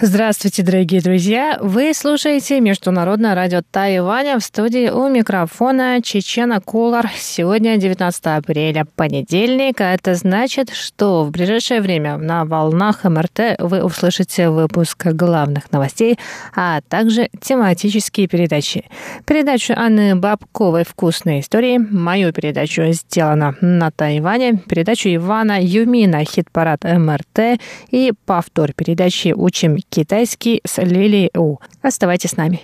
Здравствуйте, дорогие друзья! Вы слушаете Международное радио Тайваня в студии у микрофона Чечена Кулар. Сегодня 19 апреля, понедельник, а это значит, что в ближайшее время на волнах МРТ вы услышите выпуск главных новостей, а также тематические передачи. Передачу Анны Бабковой «Вкусные истории», мою передачу «Сделано на Тайване», передачу Ивана Юмина «Хит-парад МРТ» и повтор передачи «Учим китайский с Лилией У. Оставайтесь с нами.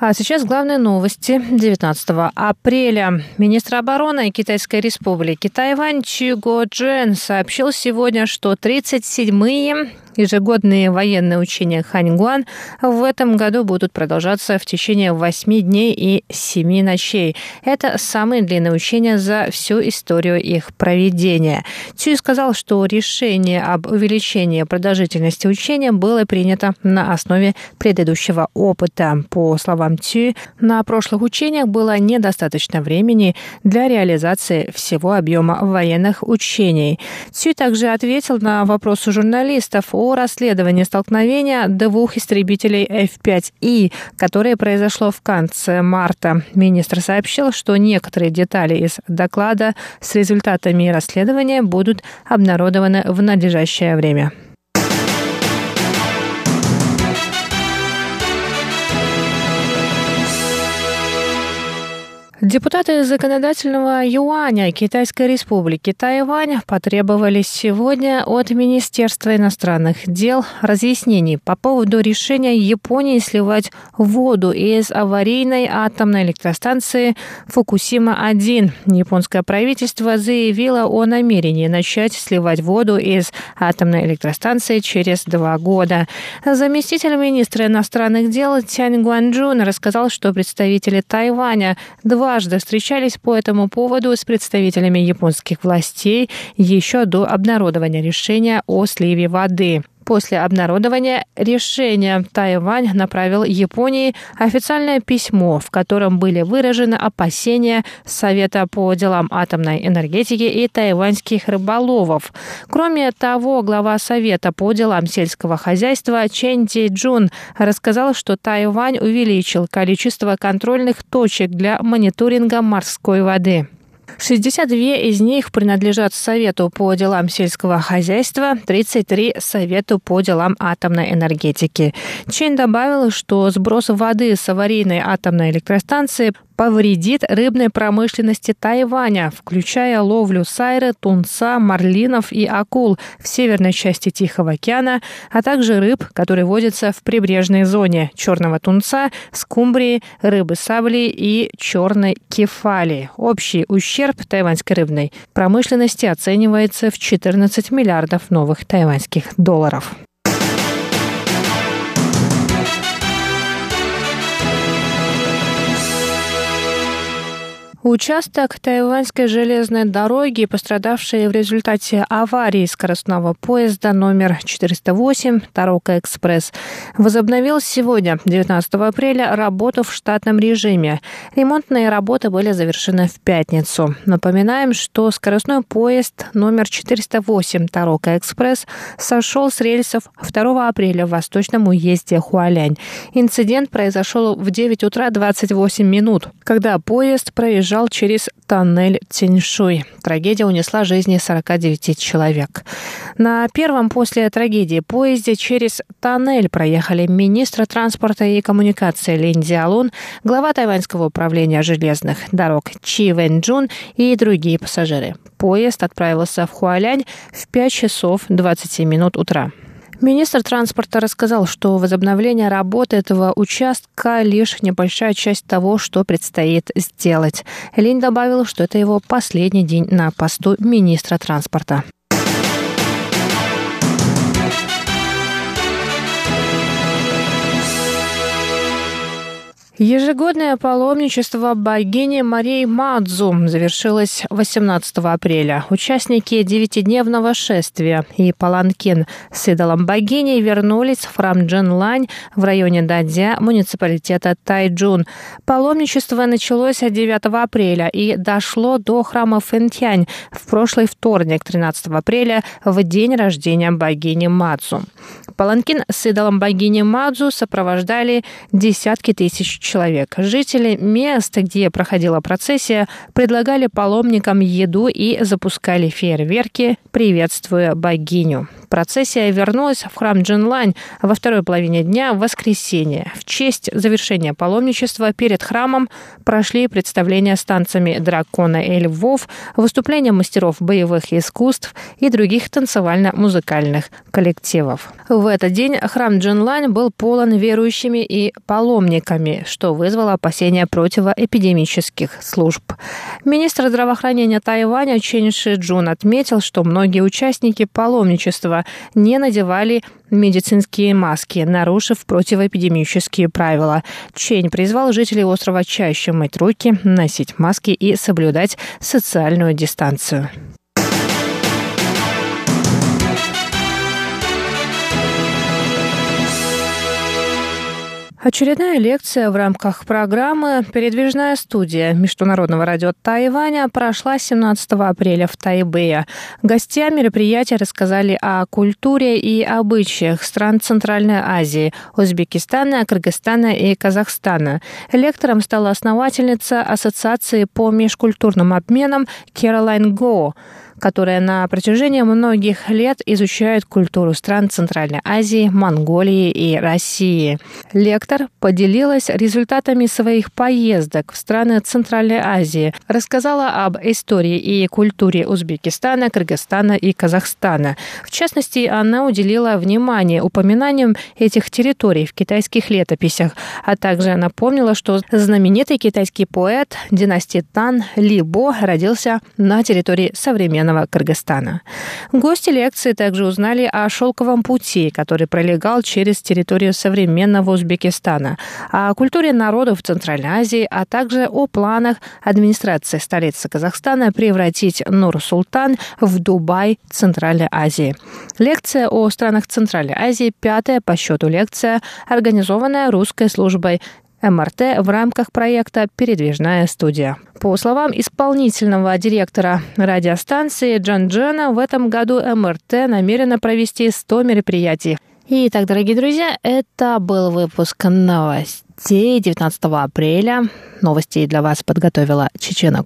А сейчас главные новости 19 апреля. Министр обороны Китайской республики Тайвань Чиго Джен сообщил сегодня, что 37-е Ежегодные военные учения Ханьгуан в этом году будут продолжаться в течение 8 дней и 7 ночей. Это самые длинные учения за всю историю их проведения. Цюй сказал, что решение об увеличении продолжительности учения было принято на основе предыдущего опыта. По словам Цюй, на прошлых учениях было недостаточно времени для реализации всего объема военных учений. Цюй также ответил на вопросы журналистов о о расследовании столкновения двух истребителей F-5И, которое произошло в конце марта. Министр сообщил, что некоторые детали из доклада с результатами расследования будут обнародованы в надлежащее время. Депутаты законодательного юаня Китайской республики Тайвань потребовали сегодня от Министерства иностранных дел разъяснений по поводу решения Японии сливать воду из аварийной атомной электростанции Фукусима-1. Японское правительство заявило о намерении начать сливать воду из атомной электростанции через два года. Заместитель министра иностранных дел Тянь Гуанчжун рассказал, что представители Тайваня два дважды встречались по этому поводу с представителями японских властей еще до обнародования решения о сливе воды. После обнародования решения Тайвань направил Японии официальное письмо, в котором были выражены опасения Совета по делам атомной энергетики и тайваньских рыболовов. Кроме того, глава Совета по делам сельского хозяйства Чен Ди Джун рассказал, что Тайвань увеличил количество контрольных точек для мониторинга морской воды. 62 из них принадлежат Совету по делам сельского хозяйства, 33 – Совету по делам атомной энергетики. Чен добавил, что сброс воды с аварийной атомной электростанции повредит рыбной промышленности Тайваня, включая ловлю сайры, тунца, марлинов и акул в северной части Тихого океана, а также рыб, которые водятся в прибрежной зоне черного тунца, скумбрии, рыбы сабли и черной кефали. Общий ущерб тайваньской рыбной промышленности оценивается в 14 миллиардов новых тайваньских долларов. Участок тайваньской железной дороги, пострадавший в результате аварии скоростного поезда номер 408 Тарока Экспресс, возобновил сегодня, 19 апреля, работу в штатном режиме. Ремонтные работы были завершены в пятницу. Напоминаем, что скоростной поезд номер 408 Тарока Экспресс сошел с рельсов 2 апреля в восточном уезде Хуалянь. Инцидент произошел в 9 утра 28 минут, когда поезд проезжал проезжал через тоннель Тяньшуй. Трагедия унесла жизни 49 человек. На первом после трагедии поезде через тоннель проехали министр транспорта и коммуникации Лин Диалун, глава тайваньского управления железных дорог Чи Вэн и другие пассажиры. Поезд отправился в Хуалянь в 5 часов 27 минут утра. Министр транспорта рассказал, что возобновление работы этого участка лишь небольшая часть того, что предстоит сделать. Линь добавил, что это его последний день на посту министра транспорта. Ежегодное паломничество богини Марии Мадзу завершилось 18 апреля. Участники девятидневного шествия и паланкин с идолом богини вернулись в храм Джинлань в районе Дадзя муниципалитета Тайджун. Паломничество началось 9 апреля и дошло до храма Фэнтянь в прошлый вторник, 13 апреля, в день рождения богини Мадзу. Паланкин с идолом богини Мадзу сопровождали десятки тысяч человек. Жители мест, где проходила процессия, предлагали паломникам еду и запускали фейерверки, приветствуя богиню. Процессия вернулась в храм Джинлань во второй половине дня в воскресенье. В честь завершения паломничества перед храмом прошли представления с танцами дракона и львов, выступления мастеров боевых искусств и других танцевально-музыкальных коллективов. В этот день храм Джинлань был полон верующими и паломниками, что вызвало опасения противоэпидемических служб. Министр здравоохранения Тайваня Чен Ши Джун отметил, что многие участники паломничества не надевали медицинские маски, нарушив противоэпидемические правила. Чень призвал жителей острова чаще мыть руки, носить маски и соблюдать социальную дистанцию. Очередная лекция в рамках программы «Передвижная студия» Международного радио Тайваня прошла 17 апреля в Тайбэе. Гостям мероприятия рассказали о культуре и обычаях стран Центральной Азии – Узбекистана, Кыргызстана и Казахстана. Лектором стала основательница Ассоциации по межкультурным обменам Керолайн Го которая на протяжении многих лет изучает культуру стран Центральной Азии, Монголии и России. Лектор поделилась результатами своих поездок в страны Центральной Азии, рассказала об истории и культуре Узбекистана, Кыргызстана и Казахстана. В частности, она уделила внимание упоминаниям этих территорий в китайских летописях, а также напомнила, что знаменитый китайский поэт династии Тан Ли Бо родился на территории современного современного Кыргызстана. Гости лекции также узнали о шелковом пути, который пролегал через территорию современного Узбекистана, о культуре народов Центральной Азии, а также о планах администрации столицы Казахстана превратить Нур-Султан в Дубай Центральной Азии. Лекция о странах Центральной Азии – пятая по счету лекция, организованная русской службой МРТ в рамках проекта «Передвижная студия». По словам исполнительного директора радиостанции Джан Джана, в этом году МРТ намерена провести 100 мероприятий. Итак, дорогие друзья, это был выпуск новостей 19 апреля. Новости для вас подготовила Чечена